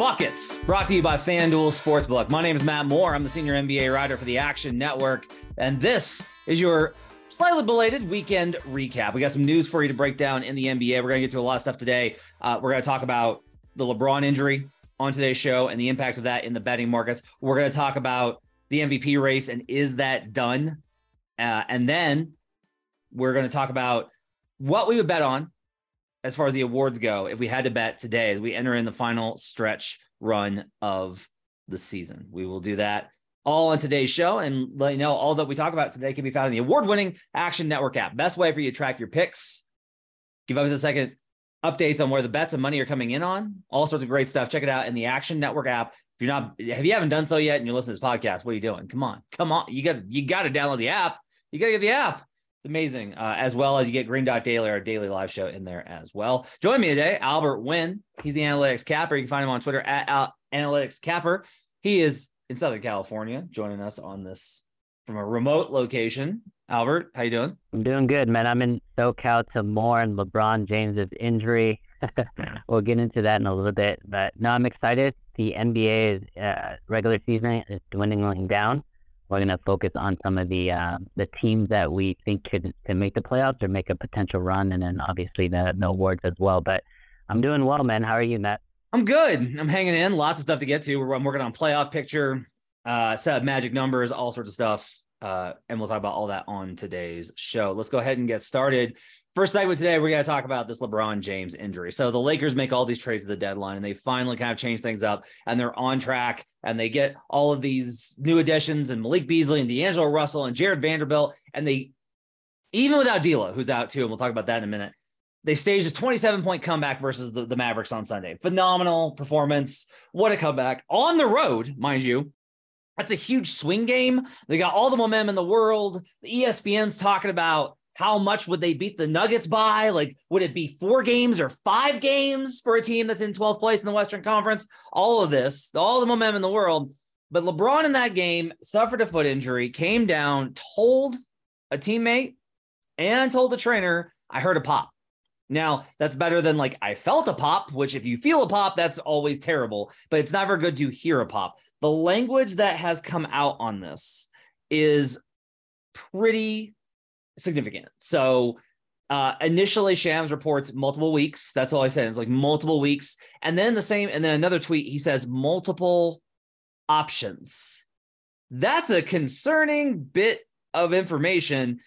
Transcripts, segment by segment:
Buckets, brought to you by FanDuel Sportsbook. My name is Matt Moore. I'm the senior NBA writer for the Action Network, and this is your slightly belated weekend recap. We got some news for you to break down in the NBA. We're going to get to a lot of stuff today. Uh, we're going to talk about the LeBron injury on today's show and the impacts of that in the betting markets. We're going to talk about the MVP race and is that done? Uh, and then we're going to talk about what we would bet on as far as the awards go, if we had to bet today as we enter in the final stretch run of the season, we will do that all on today's show and let you know all that we talk about today can be found in the award winning Action Network app. Best way for you to track your picks. Give us a second updates on where the bets and money are coming in on. All sorts of great stuff. Check it out in the Action Network app. If you're not, if you haven't done so yet and you're listening to this podcast, what are you doing? Come on, come on. You got you got to download the app. You got to get the app amazing. Uh, as well as you get Green Dot Daily, our daily live show in there as well. Join me today, Albert Nguyen. He's the analytics capper. You can find him on Twitter at Al- analytics capper. He is in Southern California, joining us on this from a remote location. Albert, how you doing? I'm doing good, man. I'm in SoCal to mourn LeBron James's injury. we'll get into that in a little bit, but no, I'm excited. The NBA uh, regular season is dwindling down we're going to focus on some of the uh, the teams that we think could, could make the playoffs or make a potential run, and then obviously the, the awards as well. But I'm doing well, man. How are you, Matt? I'm good. I'm hanging in. Lots of stuff to get to. I'm working on playoff picture, uh, set of magic numbers, all sorts of stuff. Uh, and we'll talk about all that on today's show. Let's go ahead and get started. First segment today, we're going to talk about this LeBron James injury. So the Lakers make all these trades at the deadline, and they finally kind of change things up, and they're on track, and they get all of these new additions, and Malik Beasley and D'Angelo Russell and Jarred Vanderbilt, and they even without D'Lo, who's out too, and we'll talk about that in a minute. They staged a 27 point comeback versus the, the Mavericks on Sunday. Phenomenal performance. What a comeback on the road, mind you. That's a huge swing game. They got all the momentum in the world. The ESPN's talking about how much would they beat the Nuggets by? Like, would it be four games or five games for a team that's in 12th place in the Western Conference? All of this, all the momentum in the world. But LeBron in that game suffered a foot injury, came down, told a teammate and told the trainer, I heard a pop. Now, that's better than like I felt a pop, which if you feel a pop, that's always terrible, but it's never good to hear a pop. The language that has come out on this is pretty significant. So uh, initially, Shams reports multiple weeks. That's all I said. It's like multiple weeks. And then the same, and then another tweet, he says multiple options. That's a concerning bit of information.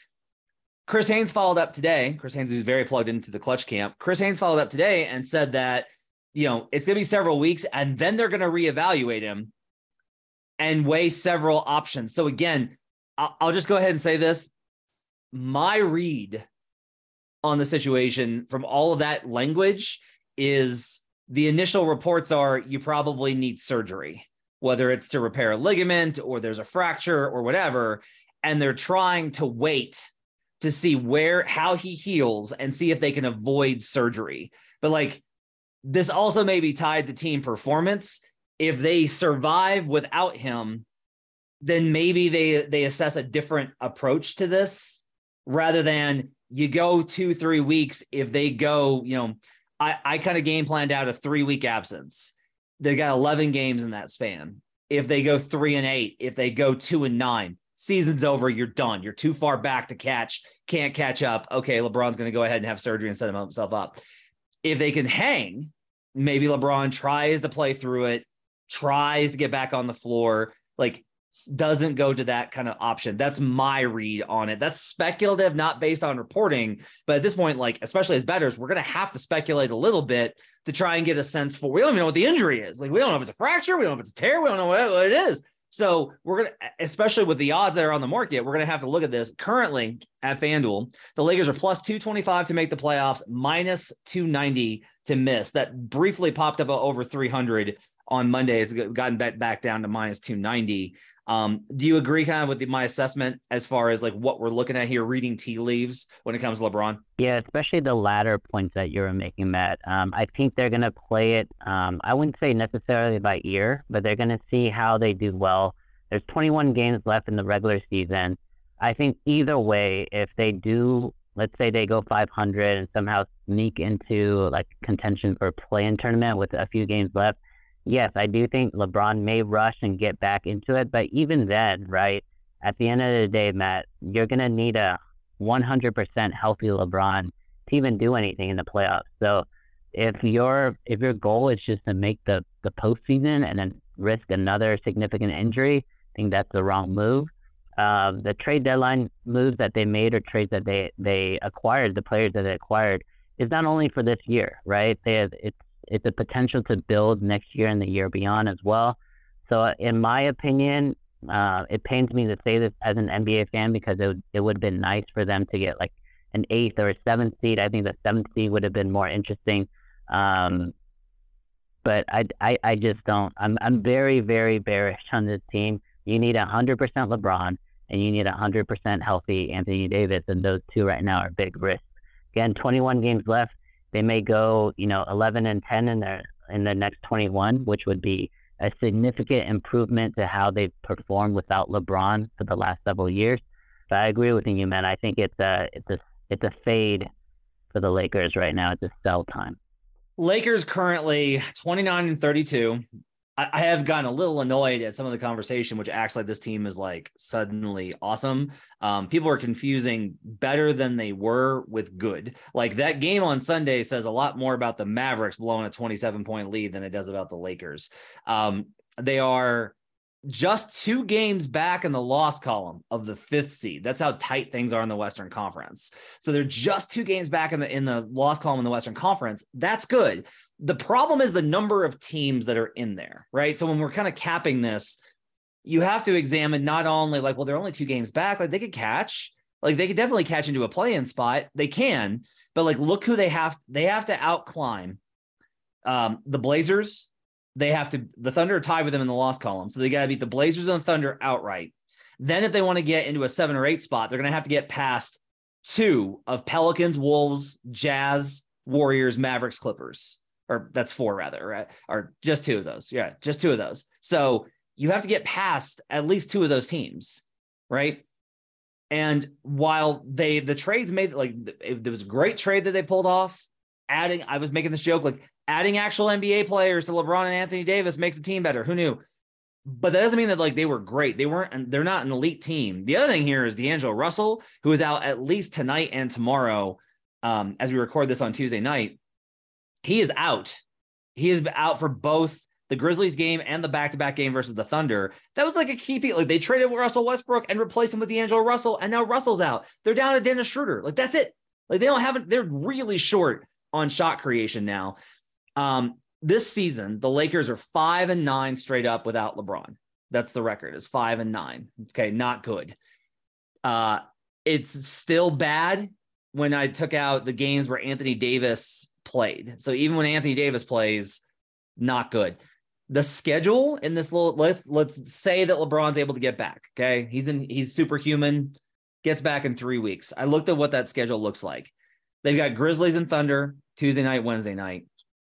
Chris Haynes followed up today. Chris Haynes is very plugged into the Klutch camp. Chris Haynes followed up today and said that, you know, it's going to be several weeks and then they're going to reevaluate him and weigh several options. So again, I'll just go ahead and say this my read on the situation from all of that language is the initial reports are you probably need surgery, whether it's to repair a ligament or there's a fracture or whatever. And they're trying to wait to see where, how he heals and see if they can avoid surgery. But like this also may be tied to team performance. If they survive without him, then maybe they they assess a different approach to this rather than you go two, three weeks. If they go, you know, I, I kind of game planned out a three week absence. They got 11 games in that span. If they go three and eight, if they go two and nine, season's over. You're done. You're too far back to catch. Can't catch up. Okay, LeBron's going to go ahead and have surgery and set himself up. If they can hang, maybe LeBron tries to play through it, tries to get back on the floor. Like doesn't go to that kind of option. That's my read on it. That's speculative, not based on reporting. But at this point, like, especially as betters, we're going to have to speculate a little bit to try and get a sense for we don't even know what the injury is. Like, we don't know if it's a fracture, we don't know if it's a tear, we don't know what, it is. So we're gonna, especially with the odds that are on the market, we're gonna have to look at this. Currently at FanDuel, the Lakers are plus 225 to make the playoffs, minus 290 to miss. That briefly popped up over 300 on Monday. It's gotten back back down to minus 290. Um, do you agree kind of with the, my assessment as far as like what we're looking at here, reading tea leaves when it comes to LeBron? Yeah, especially the latter points that you were making, Matt. Um, I think they're going to play it. Um, I wouldn't say necessarily by ear, but they're going to see how they do well. There's 21 games left in the regular season. I think either way, if they do, let's say they go 500 and somehow sneak into like contention for a play-in tournament with a few games left yes, I do think LeBron may rush and get back into it. But even then, right, at the end of the day, Matt, you're going to need a 100% healthy LeBron to even do anything in the playoffs. So if your if your goal is just to make the the postseason and then risk another significant injury, I think that's the wrong move. Uh, the trade deadline moves that they made or trades that they they acquired, the players that they acquired, is not only for this year, right? They have it's it's a potential to build next year and the year beyond as well. So, in my opinion, uh, it pains me to say this as an NBA fan because it would, it would have been nice for them to get like an eighth or a seventh seed. I think the seventh seed would have been more interesting. Um, but I, I, I just don't. I'm, I'm very, very bearish on this team. You need 100% LeBron and you need 100% healthy Anthony Davis, and those two right now are big risks. Again, 21 games left. They may go, you know, 11 and 10 in their in the next 21, which would be a significant improvement to how they've performed without LeBron for the last several years. But I agree with you, man. I think it's a it's a it's a fade for the Lakers right now. It's a sell time. Lakers currently 29 and 32. I, have gotten a little annoyed at some of the conversation, which acts like this team is like suddenly awesome. Um, people are confusing better than they were with good. Like that game on Sunday says a lot more about the Mavericks blowing a 27 point lead than it does about the Lakers. Um, they are just two games back in the loss column of the fifth seed. That's how tight things are in the Western Conference. So they're just two games back in the in the loss column in the Western Conference. That's good. The problem is the number of teams that are in there, right? So when we're kind of capping this, you have to examine not only like, well, they're only two games back, like they could catch, like they could definitely catch into a play-in spot. They can, but like look who they have. They have to outclimb um, the Blazers, they have to the Thunder are tied with them in the loss column. So they got to beat the Blazers and the Thunder outright. Then if they want to get into a seven or eight spot, they're going to have to get past two of Pelicans, Wolves, Jazz, Warriors, Mavericks, Clippers. Or that's four rather, right? Or just two of those. Yeah, just two of those. So you have to get past at least two of those teams, right? And while they the trades made like there was a great trade that they pulled off, adding I was making this joke like adding actual NBA players to LeBron and Anthony Davis makes the team better. Who knew? But that doesn't mean that like they were great. They weren't, they're not an elite team. The other thing here is D'Angelo Russell, who is out at least tonight and tomorrow. Um, as we record this on Tuesday night, he is out. He is out for both the Grizzlies game and the back-to-back game versus the Thunder. That was like a key piece. Like they traded Russell Westbrook and replaced him with D'Angelo Russell, and now Russell's out. They're down to Dennis Schroeder. Like that's it. Like they don't have. They're really short on shot creation now. Um, this season, the Lakers are five and nine straight up without LeBron. That's the record is five and nine. Okay, not good. Uh, it's still bad when I took out the games where Anthony Davis played. So even when Anthony Davis plays, not good. The schedule in this little let's let's say that LeBron's able to get back. Okay, he's in he's superhuman, gets back in three weeks. I looked at what that schedule looks like. They've got Grizzlies and Thunder Tuesday night, Wednesday night.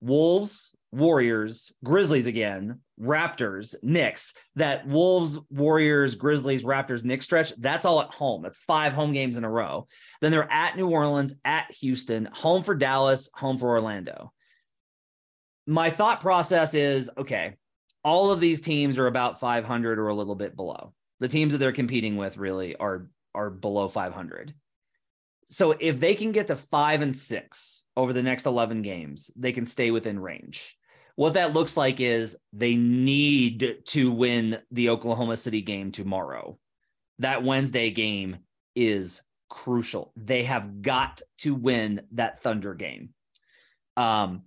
Wolves, Warriors, Grizzlies again, Raptors, Knicks. That Wolves, Warriors, Grizzlies, Raptors, Knicks stretch, that's all at home. That's five home games in a row. Then they're at New Orleans, at Houston, home for Dallas, home for Orlando. My thought process is okay, all of these teams are about 500 or a little bit below. The teams that they're competing with really are are below 500. So if they can get to five and six over the next 11 games, they can stay within range. What that looks like is they need to win the Oklahoma City game tomorrow. That Wednesday game is crucial. They have got to win that Thunder game. Um,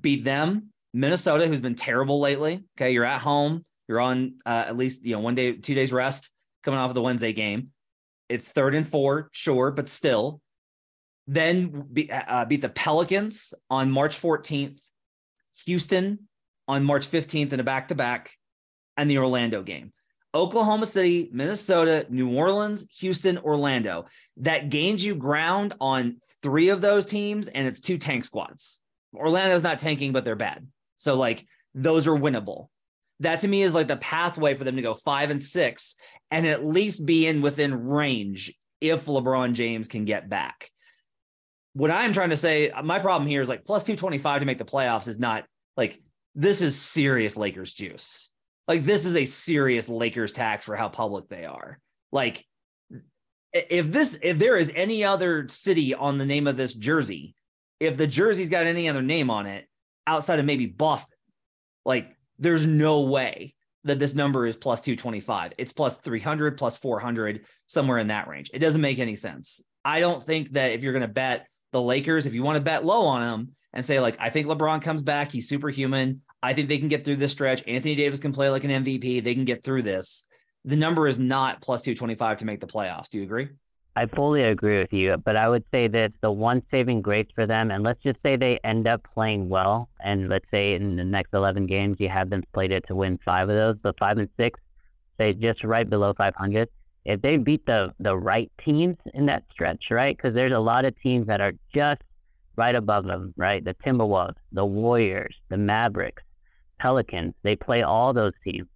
beat them, Minnesota, who's been terrible lately. Okay, you're at home. You're on uh, at least you know one day, two days rest coming off of the Wednesday game. It's third and four, sure, but still. Then be, uh, beat the Pelicans on March 14th, Houston on March 15th in a back to back, and the Orlando game. Oklahoma City, Minnesota, New Orleans, Houston, Orlando. That gains you ground on three of those teams, and it's two tank squads. Orlando's not tanking, but they're bad. So, like, those are winnable. That to me is like the pathway for them to go five and six and at least be in within range if LeBron James can get back. What I'm trying to say, uh, my problem here is like plus 225 to make the playoffs is not like this is serious Lakers juice. Like this is a serious Lakers tax for how public they are. Like if this if there is any other city on the name of this jersey, if the jersey's got any other name on it outside of maybe Boston, like there's no way that this number is plus 225. It's plus 300, plus 400, somewhere in that range. It doesn't make any sense. I don't think that if you're going to bet the Lakers, if you want to bet low on them and say, like, I think LeBron comes back, he's superhuman. I think they can get through this stretch. Anthony Davis can play like an MVP. They can get through this. The number is not plus 225 to make the playoffs. Do you agree? I fully agree with you, but I would say that the one saving grace for them, and let's just say they end up playing well, and let's say in the next 11 games you have them played it to win five of those, but five and six, say just right below 500. If they beat the the right teams in that stretch, right? Because there's a lot of teams that are just right above them, right? The Timberwolves, the Warriors, the Mavericks, Pelicans. They play all those teams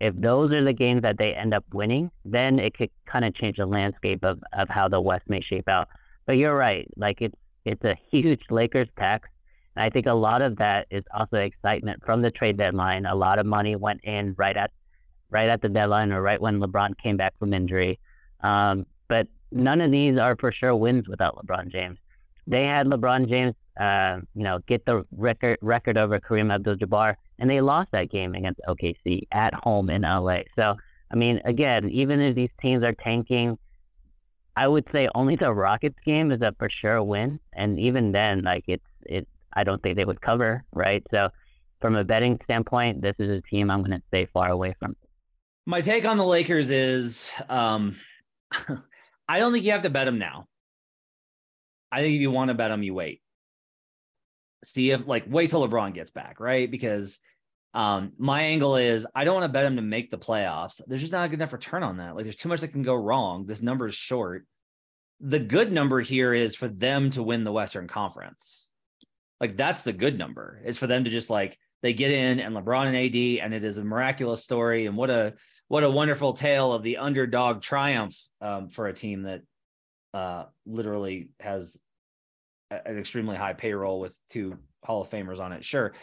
if those are the games that they end up winning, then it could kind of change the landscape of, of how the West may shape out. But you're right. Like it's it's a huge Lakers tax. And I think a lot of that is also excitement from the trade deadline. A lot of money went in right at right at the deadline or right when LeBron came back from injury. Um, but none of these are for sure wins without LeBron James. They had LeBron James, uh, you know, get the record record over Kareem Abdul-Jabbar and they lost that game against OKC at home in LA. So, I mean, again, even if these teams are tanking, I would say only the Rockets game is a for sure win, and even then, like it's it, I don't think they would cover, right? So, from a betting standpoint, this is a team I'm going to stay far away from. My take on the Lakers is, um, I don't think you have to bet them now. I think if you want to bet them, you wait see if like wait till LeBron gets back, right? Because um, my angle is I don't want to bet them to make the playoffs. There's just not a good enough return on that. Like there's too much that can go wrong. This number is short. The good number here is for them to win the Western Conference. Like that's the good number. Is for them to just like they get in and LeBron and AD, and it is a miraculous story. And what a what a wonderful tale of the underdog triumph um, for a team that uh, literally has an extremely high payroll with two Hall of Famers on it. Sure,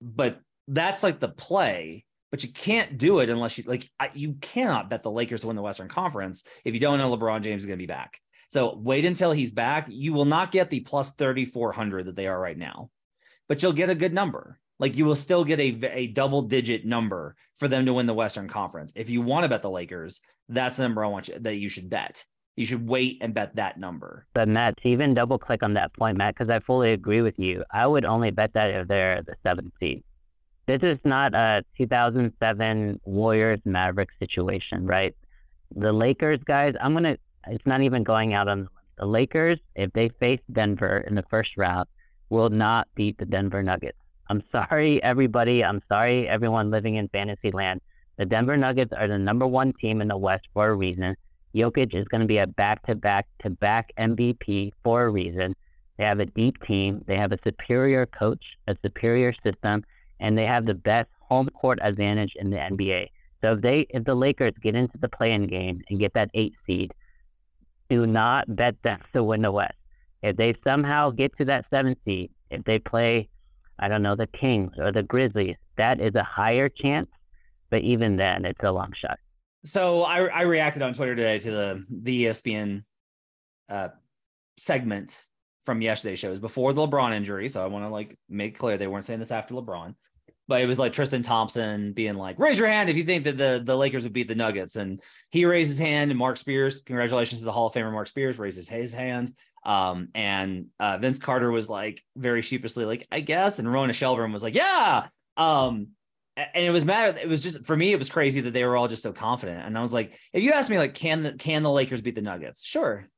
but that's like the play. But you can't do it unless you like. You cannot bet the Lakers to win the Western Conference if you don't know LeBron James is going to be back. So wait until he's back. You will not get the plus 3,400 that they are right now, but you'll get a good number. Like you will still get a, a double digit number for them to win the Western Conference. If you want to bet the Lakers, that's the number I want you that you should bet you should wait and bet that number. But Matt, to even double click on that point, Matt, because I fully agree with you. I would only bet that if they're the seventh seed. This is not a 2007 Warriors Mavericks situation, right? The Lakers guys, I'm gonna. It's not even going out on the Lakers. If they face Denver in the first round, will not beat the Denver Nuggets. I'm sorry, everybody. I'm sorry, everyone living in fantasy land. The Denver Nuggets are the number one team in the West for a reason. Jokic is going to be a back to back to back MVP for a reason. They have a deep team. They have a superior coach, a superior system, and they have the best home court advantage in the NBA. So if they if the Lakers get into the play-in game and get that eight seed, do not bet them to win the West. If they somehow get to that seven seed, if they play, I don't know, the Kings or the Grizzlies, that is a higher chance. But even then, it's a long shot. So I, I reacted on Twitter today to the the ESPN uh, segment from yesterday's show. It was before the LeBron injury, so I want to like make clear they weren't saying this after LeBron. But it was like Tristan Thompson being like, "Raise your hand if you think that the the Lakers would beat the Nuggets." And he raised his hand, and Mark Spears, congratulations to the Hall of Famer Mark Spears, raises his hand. Um, and uh, Vince Carter was like very sheepishly like, "I guess," and Ramona Shelburne was like, "Yeah." Um, and it was matter. It was just for me. It was crazy that they were all just so confident. And I was like, if you ask me, like, can the can the Lakers beat the Nuggets? Sure.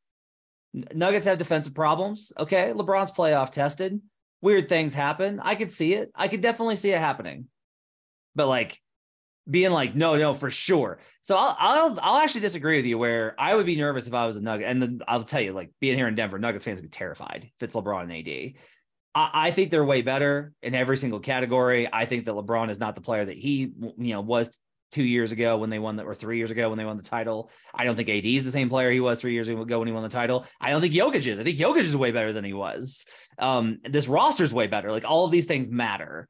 Nuggets have defensive problems. Okay, LeBron's playoff tested. Weird things happen. I could see it. I could definitely see it happening. But like being like, no, no, for sure. So I'll I'll I'll actually disagree with you. Where I would be nervous if I was a Nugget, and then I'll tell you, like being here in Denver, Nuggets fans would be terrified if it's LeBron and AD. I, I think they're way better in every single category. I think that LeBron is not the player that he you know was two years ago when they won that or three years ago when they won the title. I don't think AD is the same player he was three years ago when he won the title. I don't think Jokic is. I think Jokic is way better than he was. Um, this roster is way better. Like all of these things matter.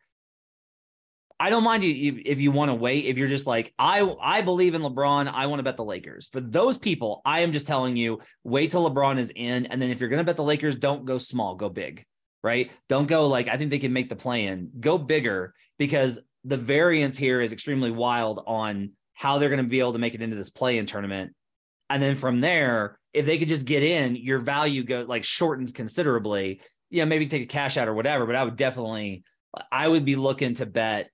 I don't mind you if you want to wait. If you're just like I, I believe in LeBron. I want to bet the Lakers. For those people, I am just telling you, wait till LeBron is in, and then if you're going to bet the Lakers, don't go small, go big right? Don't go like I think they can make the play in. Go bigger because the variance here is extremely wild on how they're going to be able to make it into this play in tournament. And then from there, if they could just get in, your value go like shortens considerably. Yeah, maybe take a cash out or whatever, but I would definitely I would be looking to bet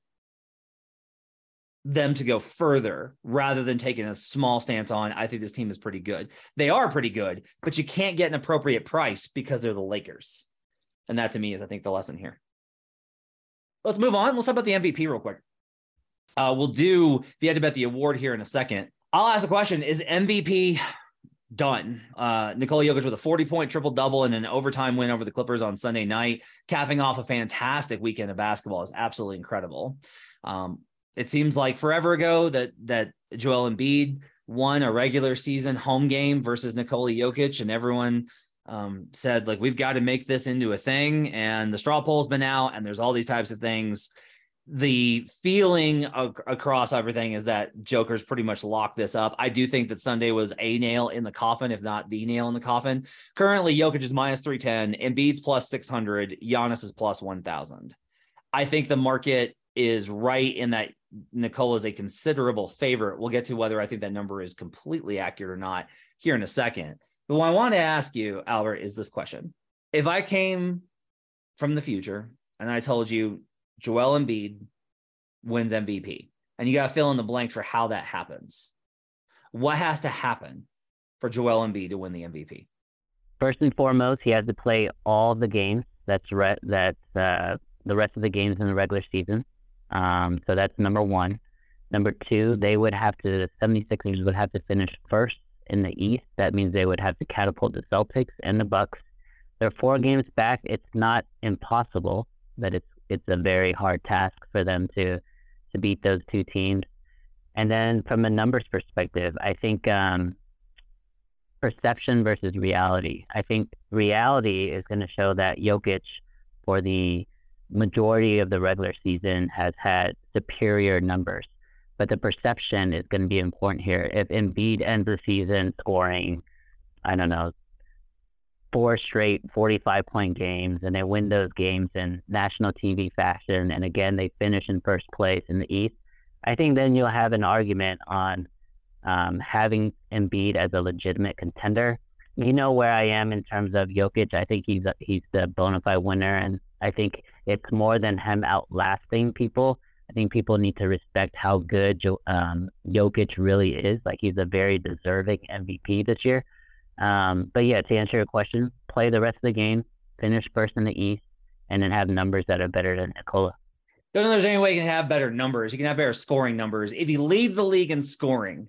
them to go further rather than taking a small stance on I think this team is pretty good. They are pretty good, but you can't get an appropriate price because they're the Lakers. And that to me is, I think, the lesson here. Let's move on. Let's talk about the MVP real quick. Uh, we'll do, had to bet the award here in a second, I'll ask a question Is MVP done? Uh, Nikola Jokic with a 40 point triple double and an overtime win over the Clippers on Sunday night, capping off a fantastic weekend of basketball is absolutely incredible. Um, it seems like forever ago that that Joel Embiid won a regular season home game versus Nikola Jokic, and everyone um, said like we've got to make this into a thing and the straw poll's been out and there's all these types of things. The feeling ac- across everything is that joker's pretty much locked this up. I do think that sunday was a nail in the coffin if not the nail in the coffin. Currently jokic is minus 310 Embiid's plus 600 Giannis is plus 1000 i think the market is right in that Nikola is a considerable favorite. We'll get to whether I think that number is completely accurate or not here in a second. But what I want to ask you, Albert, is this question. If I came from the future and I told you Joel Embiid wins MVP, and you got to fill in the blank for how that happens, what has to happen for Joel Embiid to win the MVP? First and foremost, he has to play all the games. That's re- that's uh, the rest of the games in the regular season. Um, so that's number one. Number two, they would have to, the 76ers would have to finish first in the East. That means they would have to catapult the Celtics and the Bucks. They're four games back. It's not impossible, but it's it's a very hard task for them to to beat those two teams. And then from a numbers perspective, I think um, perception versus reality. I think reality is going to show that Jokic, for the majority of the regular season, has had superior numbers but the perception is going to be important here. If Embiid ends the season scoring, I don't know, four straight 45 point games and they win those games in national TV fashion, and again, they finish in first place in the East, I think then you'll have an argument on um, having Embiid as a legitimate contender. You know where I am in terms of Jokic. I think he's a, he's the bona fide winner, and I think it's more than him outlasting people. I think people need to respect how good jo- um, Jokic really is. Like he's a very deserving MVP this year. Um, but yeah, to answer your question, play the rest of the game, finish first in the East, and then have numbers that are better than Nikola. Don't know there's any way you can have better numbers. You can have better scoring numbers. If he leads the league in scoring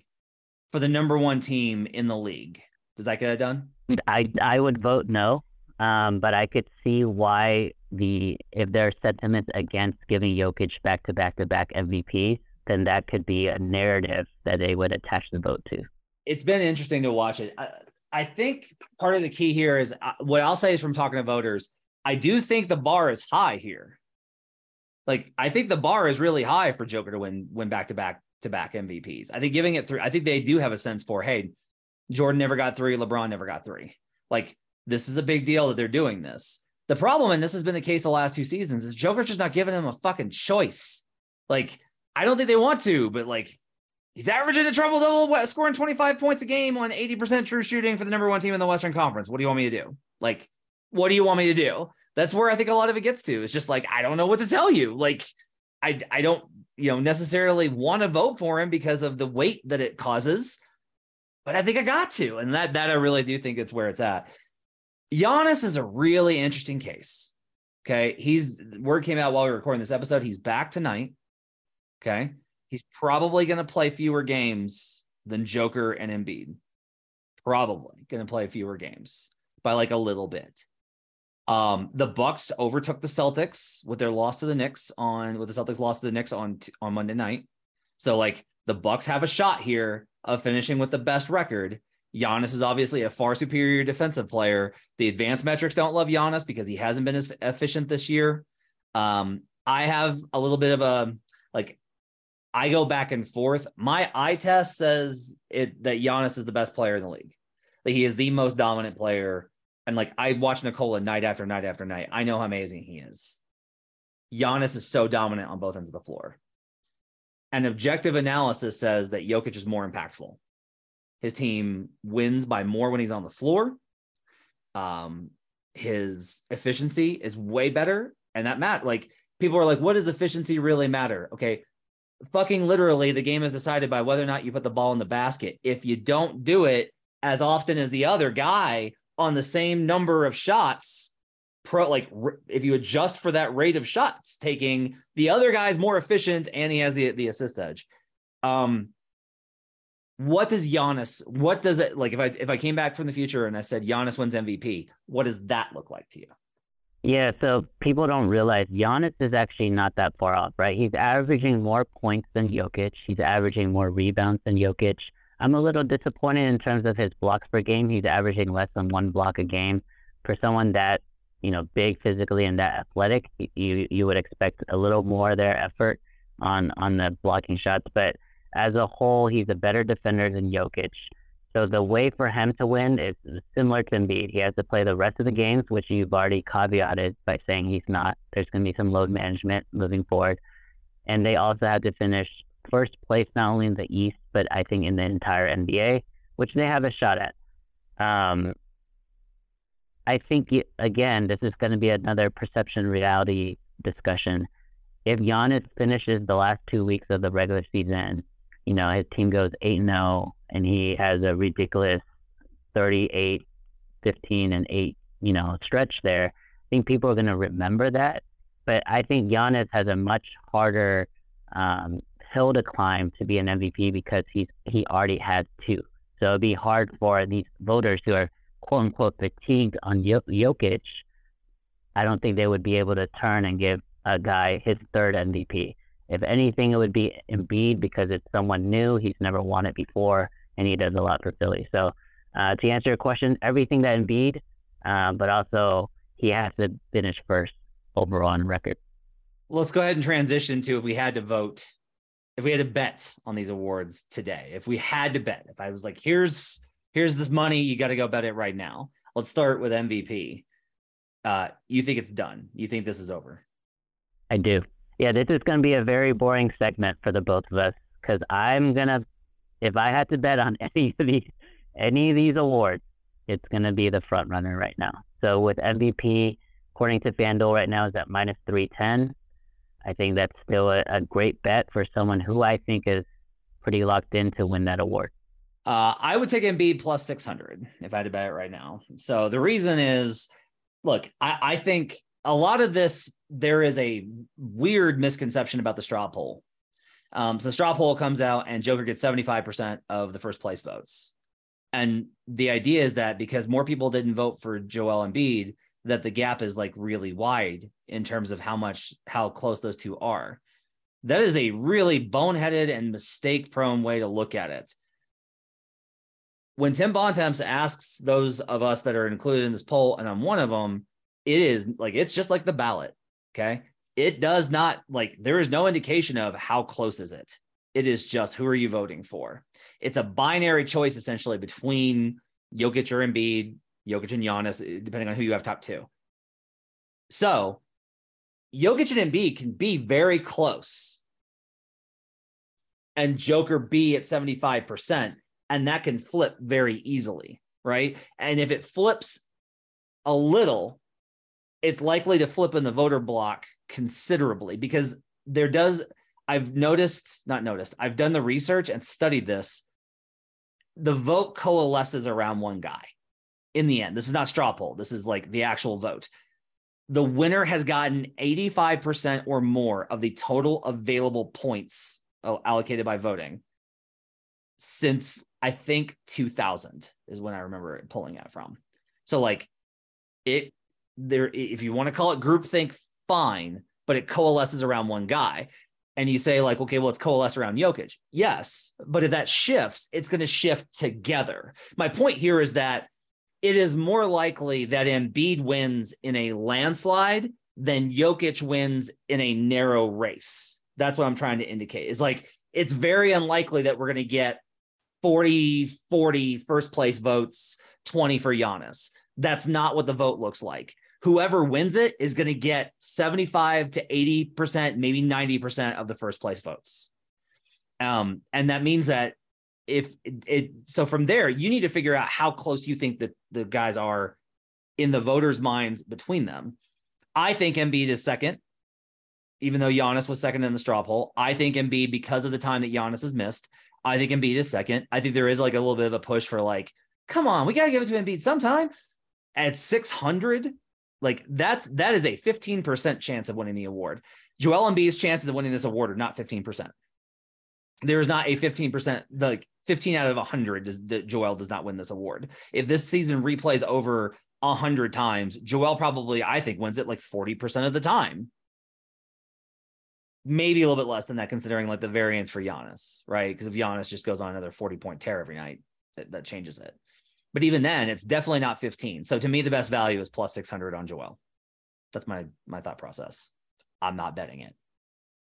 for the number one team in the league, does that get it done? I I would vote no. Um, but I could see why the if there are sentiments against giving Jokic back to back to back MVP, then that could be a narrative that they would attach the vote to. It's been interesting to watch it. I, I think part of the key here is uh, what I'll say is from talking to voters. I do think the bar is high here. Like I think the bar is really high for Joker to win win back to back to back MVPs. I think giving it three. I think they do have a sense for hey, Jordan never got three, LeBron never got three. Like this is a big deal that they're doing this. The problem, and this has been the case the last two seasons, is Joker's just not giving him a fucking choice. Like, I don't think they want to, but like, he's averaging a triple double, scoring 25 points a game on 80% true shooting for the number one team in the Western Conference. What do you want me to do? Like, what do you want me to do? That's where I think a lot of it gets to. It's just like, I don't know what to tell you. Like, I, I don't, you know, necessarily want to vote for him because of the weight that it causes, but I think I got to, and that that I really do think it's where it's at. Giannis is a really interesting case. Okay, he's word came out while we were recording this episode. He's back tonight. Okay, he's probably going to play fewer games than Joker and Embiid. Probably going to play fewer games by like a little bit. Um, the Bucks overtook the Celtics with their loss to the Knicks on with the Celtics loss to the Knicks on on Monday night. So like the Bucks have a shot here of finishing with the best record. Giannis is obviously a far superior defensive player. The advanced metrics don't love Giannis because he hasn't been as efficient this year. Um, I have a little bit of a like I go back and forth. My eye test says it that Giannis is the best player in the league. That he is the most dominant player and like I watch Nikola night after night after night. I know how amazing he is. Giannis is so dominant on both ends of the floor. And objective analysis says that Jokic is more impactful. His team wins by more when he's on the floor. Um, his efficiency is way better, and that matter. Like people are like, "What does efficiency really matter?" Okay, fucking literally, the game is decided by whether or not you put the ball in the basket. If you don't do it as often as the other guy, on the same number of shots pro like if you adjust for that rate of shots taking the other guy's more efficient and he has the the assist edge um what does Giannis what does it like if I if I came back from the future and I said Giannis wins MVP what does that look like to you yeah, so people don't realize Giannis is actually not that far off, right? He's averaging more points than Jokic. He's averaging more rebounds than Jokic. I'm a little disappointed in terms of his blocks per game. He's averaging less than one block a game. For someone that, you know, big physically and that athletic, you you would expect a little more their effort on on the blocking shots. But as a whole, he's a better defender than Jokic. So the way for him to win is similar to Embiid. He has to play the rest of the games, which you've already caveated by saying he's not. There's going to be some load management moving forward. And they also have to finish first place not only in the East but I think in the entire NBA, which they have a shot at. Um, I think again, this is going to be another perception reality discussion. If Giannis finishes the last two weeks of the regular season, you know his team goes eight and zero, oh, and he has a ridiculous 38, 15, and eight, you know, stretch there. I think people are going to remember that. But I think Giannis has a much harder um, hill to climb to be an MVP because he's he already had two. So it'd be hard for these voters who are quote unquote fatigued on Jokic. I don't think they would be able to turn and give a guy his third MVP. If anything, it would be Embiid because it's someone new. He's never won it before, and he does a lot for Philly. So, uh, to answer your question, everything that Embiid, uh, but also he has to finish first overall on record. Let's go ahead and transition to if we had to vote if we had to bet on these awards today, if we had to bet, if I was like, here's here's this money, you got to go bet it right now. Let's start with MVP. Uh, you think it's done? You think this is over? I do. Yeah, this is going to be a very boring segment for the both of us because I'm gonna, if I had to bet on any of these any of these awards, it's to be the front runner right now. So with MVP, according to FanDuel right now is at minus three ten. I think that's still a, a great bet for someone who I think is pretty locked in to win that award. Uh, I would take Embiid plus 600 if I had to bet it right now. So the reason is, look, I, I think a lot of this, there is a weird misconception about the straw poll. Um, so the straw poll comes out and Joker gets 75% of the first place votes. And the idea is that because more people didn't vote for Joel Embiid, that the gap is like really wide in terms of how much how close those two are. That is a really boneheaded and mistake prone way to look at it. When Tim Bontemps asks those of us that are included in this poll, and I'm one of them, it is like it's just like the ballot. Okay. It does not like there is no indication of how close is it. It is just who are you voting for? It's a binary choice essentially between Jokic or Embiid, Jokic and Giannis, eh, depending on who you have top two. So Jokic and Embiid can be very close and Joker be at 75%, and that can flip very easily, right? And if it flips a little, it's likely to flip in the voter block considerably because there does I've noticed, not noticed, I've done the research and studied this. The vote coalesces around one guy in the end. This is not straw poll. This is like the actual vote. The winner has gotten 85% or more of the total available points allocated by voting since I think 2000 is when I remember pulling it from. So like it there if you want to call it groupthink fine, but it coalesces around one guy. And you say like, okay, well, it's coalesce around Jokic. Yes, but if that shifts, it's going to shift together. My point here is that it is more likely that Embiid wins in a landslide than Jokic wins in a narrow race. That's what I'm trying to indicate. Is like it's very unlikely that we're going to get 40 40 first place votes, 20 for Giannis. That's not what the vote looks like. Whoever wins it is going to get 75 to 80%, maybe 90% of the first place votes. Um, and that means that if it, it, so from there you need to figure out how close you think that the guys are in the voters' minds between them. I think Embiid is second, even though Giannis was second in the straw poll. I think Embiid, because of the time that Giannis has missed, I think Embiid is second. I think there is like a little bit of a push for like, come on, we gotta give it to Embiid sometime. At 600, like that's that is a 15% chance of winning the award. Joel Embiid's chances of winning this award are not 15% there is not a 15% like 15 out of 100 does that Joel does not win this award. If this season replays over 100 times, Joel probably I think wins it like 40% of the time. Maybe a little bit less than that considering like the variance for Giannis, right? Because if Giannis just goes on another 40 point tear every night, that, that changes it. But even then, it's definitely not 15. So to me, the best value is plus 600 on Joel. That's my my thought process. I'm not betting it.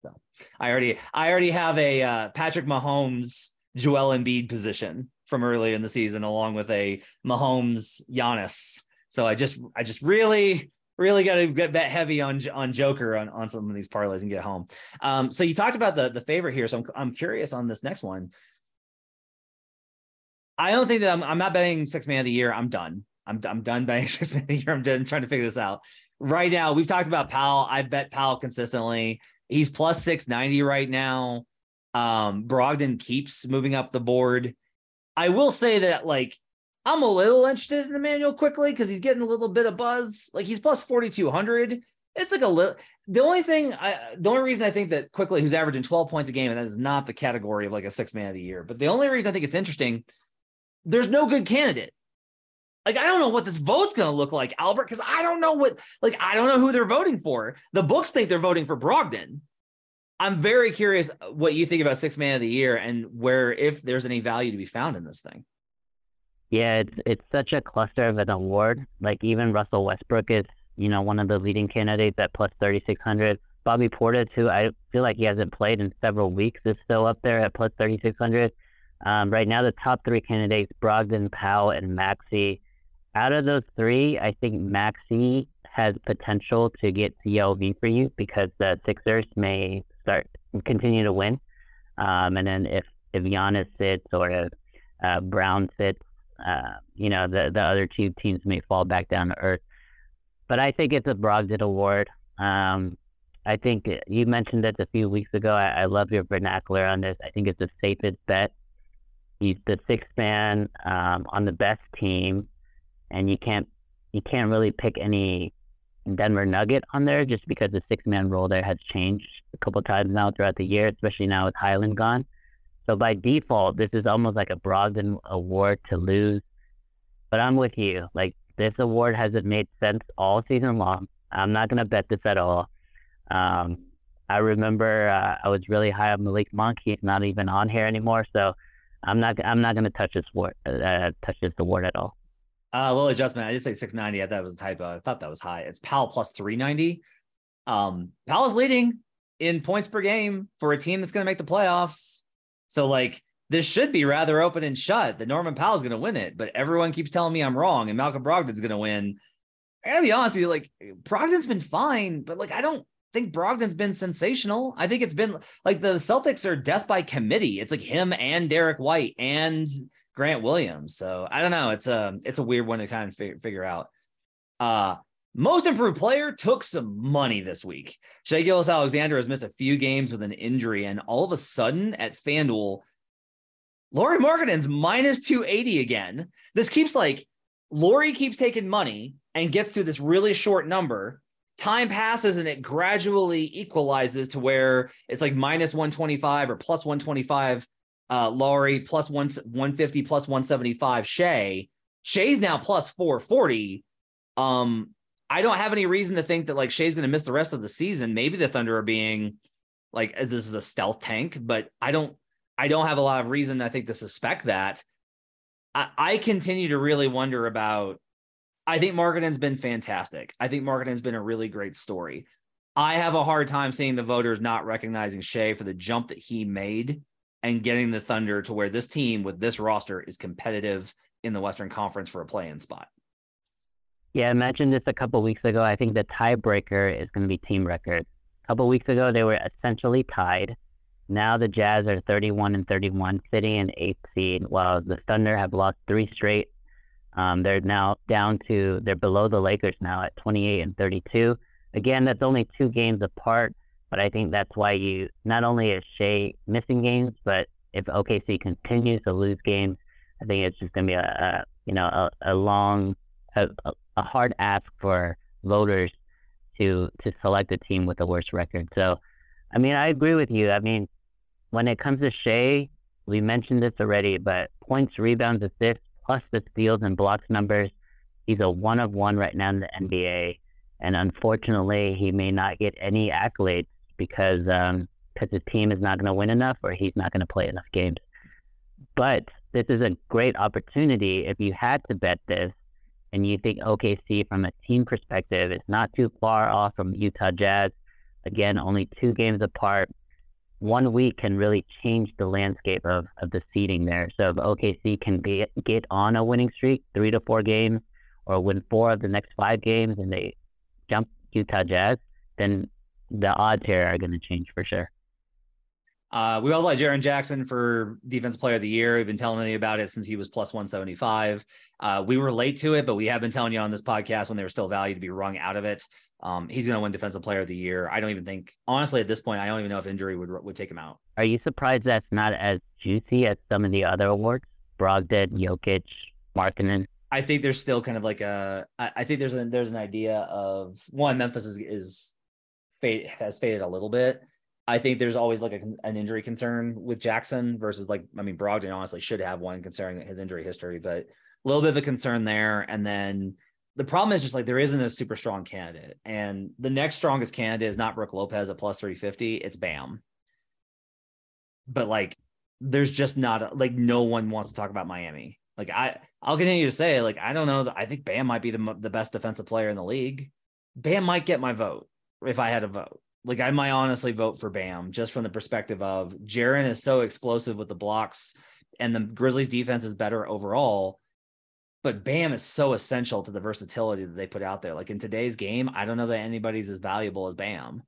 So I already I already have a uh, Patrick Mahomes Joel Embiid position from earlier in the season, along with a Mahomes Giannis. So I just I just really really got to get bet heavy on on Joker on, on some of these parlays and get home. Um, so you talked about the the favorite here, so I'm I'm curious on this next one. I don't think that I'm I'm not betting six man of the year. I'm done. I'm I'm done betting six man of the year. I'm done trying to figure this out. Right now, we've talked about Powell. I bet Powell consistently. He's plus 690 right now. Um, Brogdon keeps moving up the board. I will say that, like, I'm a little interested in Immanuel Quickley because he's getting a little bit of buzz. Like, he's plus 4,200. It's like a little. The only thing, I, the only reason I think that Quickley, who's averaging 12 points a game, and that is not the category of like a six man of the year, but the only reason I think it's interesting, there's no good candidate. Like, I don't know what this vote's going to look like, Albert, because I don't know what, like, I don't know who they're voting for. The books think they're voting for Brogdon. I'm very curious what you think about six man of the year and where, if there's any value to be found in this thing. Yeah, it's it's such a cluster of an award. Like even Russell Westbrook is, you know, one of the leading candidates at plus thirty six hundred. Bobby Portis, who I feel like he hasn't played in several weeks, is still up there at plus thirty six hundred. Um, right now, the top three candidates: Brogdon, Powell, and Maxey out of those three, I think Maxey has potential to get CLV for you because the Sixers may start continue to win. Um, and then if if Giannis sits or if uh, Brown sits, uh, you know the the other two teams may fall back down to earth. But I think it's a Brogdon award. Um, I think you mentioned it a few weeks ago. I, I love your vernacular on this. I think it's the safest bet. He's the sixth man um, on the best team and you can't you can't really pick any Denver Nugget on there just because the six man role there has changed a couple times now throughout the year, especially now with Hyland gone. So by default, this is almost like a Brogdon award to lose. But I'm with you. Like this award hasn't made sense all season long. I'm not gonna bet this at all. Um, I remember uh, I was really high on Malik Monk. He's not even on here anymore, so I'm not I'm not gonna touch this award uh, touch this award at all. Uh, a little adjustment. I did say 690. I thought it was a typo. I thought that was high. It's Powell plus 390. Um, Powell's leading in points per game for a team that's going to make the playoffs. So, like, this should be rather open and shut. That Norman Powell's going to win it, but everyone keeps telling me I'm wrong, and Malcolm Brogdon's going to win. I gotta be honest with you, like Brogdon's been fine, but like I don't think Brogdon's been sensational. I think it's been like the Celtics are death by committee. It's like him and Derrick White and Grant Williams. So I don't know. It's a it's a weird one to kind of figure, figure out. Uh Most improved player took some money this week. Shai Gilgeous-Alexander has missed a few games with an injury, and all of a sudden at FanDuel, Lauri Markkanen's minus 280 again. This keeps like Lauri keeps taking money and gets to this really short number. Time passes and it gradually equalizes to where it's like minus 125 or plus 125 uh Lauri plus one 150 plus 175 Shai. Shai's now plus 440. Um I don't have any reason to think that like Shai's going to miss the rest of the season. Maybe the Thunder are being like uh, this is a stealth tank, but I don't I don't have a lot of reason I think to suspect that. I, I continue to really wonder about. I think Markkanen's been fantastic. I think Markkanen's been a really great story. I have a hard time seeing the voters not recognizing Shai for the jump that he made and getting the Thunder to where this team with this roster is competitive in the Western Conference for a play-in spot. Yeah, I mentioned this a couple weeks ago. I think the tiebreaker is going to be team record. A couple weeks ago, they were essentially tied. Now the Jazz are 31 and 31, sitting in eighth seed, while the Thunder have lost three straight. Um, they're now down to they're below the Lakers now at 28 and 32. Again, that's only two games apart, but I think that's why you not only is Shai missing games, but if OKC continues to lose games, I think it's just going to be a, a you know a, a long a, a hard ask for voters to to select a team with the worst record. So, I mean, I agree with you. I mean, when it comes to Shai, we mentioned this already, but points, rebounds, assists, plus the steals and blocks numbers, he's a one of one right now in the NBA. And unfortunately, he may not get any accolades because um, because his team is not going to win enough or he's not going to play enough games. But this is a great opportunity if you had to bet this and you think OKC from a team perspective is not too far off from Utah Jazz. Again, only two games apart. One week can really change the landscape of, of the seeding there. So if OKC can be, get on a winning streak, three to four games, or win four of the next five games, and they jump Utah Jazz, then the odds here are going to change for sure. Uh, we all like Jaren Jackson for Defense Player of the Year. We've been telling you about it since he was plus 175. Uh, we were late to it, but we have been telling you on this podcast when they were still valued to be wrung out of it. Um, he's going to win Defensive Player of the Year. I don't even think, honestly, at this point, I don't even know if injury would would take him out. Are you surprised that's not as juicy as some of the other awards? Brogdon, Jokic, Markkanen. I think there's still kind of like a. I, I think there's a there's an idea of one Memphis is is fade has faded a little bit. I think there's always like a, an injury concern with Jackson versus like I mean Brogdon honestly should have one considering his injury history, but a little bit of a concern there. And then the problem is just like there isn't a super strong candidate, and the next strongest candidate is not Brook Lopez at plus three fifty. It's Bam. But like, there's just not like no one wants to talk about Miami. Like I, I'll continue to say like I don't know. I think Bam might be the the best defensive player in the league. Bam might get my vote if I had a vote like I might honestly vote for Bam just from the perspective of Jaren is so explosive with the blocks and the Grizzlies defense is better overall. But Bam is so essential to the versatility that they put out there. Like in today's game, I don't know that anybody's as valuable as Bam.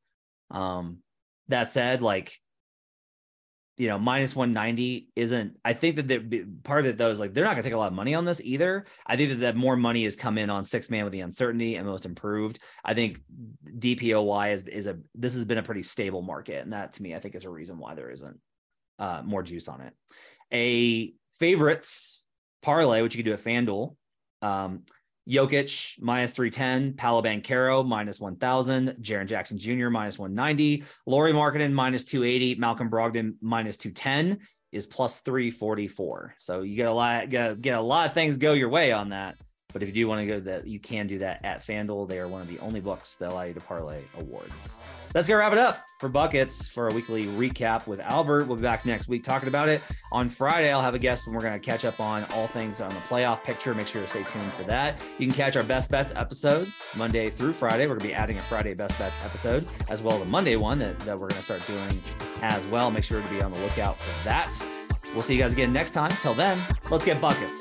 Um, that said, like you know, minus 190 isn't, I think that the part of it though is like they're not going to take a lot of money on this either. I think that, that more money has come in on six man with the uncertainty and most improved. I think DPOY is, is a, this has been a pretty stable market. And that to me, I think is a reason why there isn't uh, more juice on it. A favorites parlay, which you can do at FanDuel. Um, Jokic minus 310, Paolo Banchero minus 1000, Jaren Jackson Jr. minus 190, Lauri Markkanen minus 280, Malcolm Brogdon minus 210 is plus 344. So you get a lot, get a lot of things go your way on that. But if you do want to go that, you can do that at FanDuel. They are one of the only books that allow you to parlay awards. Let's go wrap it up for buckets for a weekly recap with Albert. We'll be back next week talking about it. On Friday, I'll have a guest and we're going to catch up on all things on the playoff picture. Make sure to stay tuned for that. You can catch our best bets episodes Monday through Friday. We're going to be adding a Friday best bets episode as well as a Monday one that, that we're going to start doing as well. Make sure to be on the lookout for that. We'll see you guys again next time. Till then, let's get buckets.